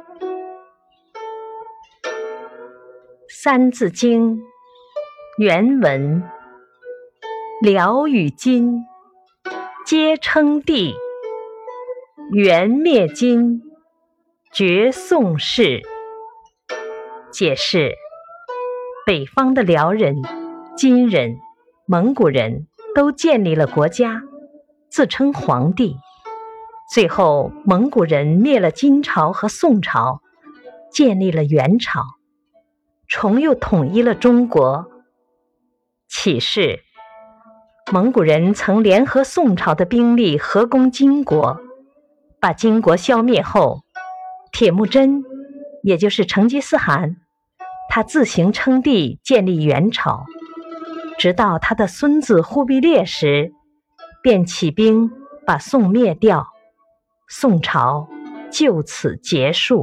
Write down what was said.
《三字经》原文：辽与金，皆称帝；元灭金，绝宋氏。解释：北方的辽人、金人、蒙古人都建立了国家，自称皇帝。最后，蒙古人灭了金朝和宋朝，建立了元朝。重又统一了中国。启示：蒙古人曾联合宋朝的兵力合攻金国，把金国消灭后，铁木真，也就是成吉思汗，他自行称帝，建立元朝。直到他的孙子忽必烈时，便起兵把宋灭掉，宋朝就此结束。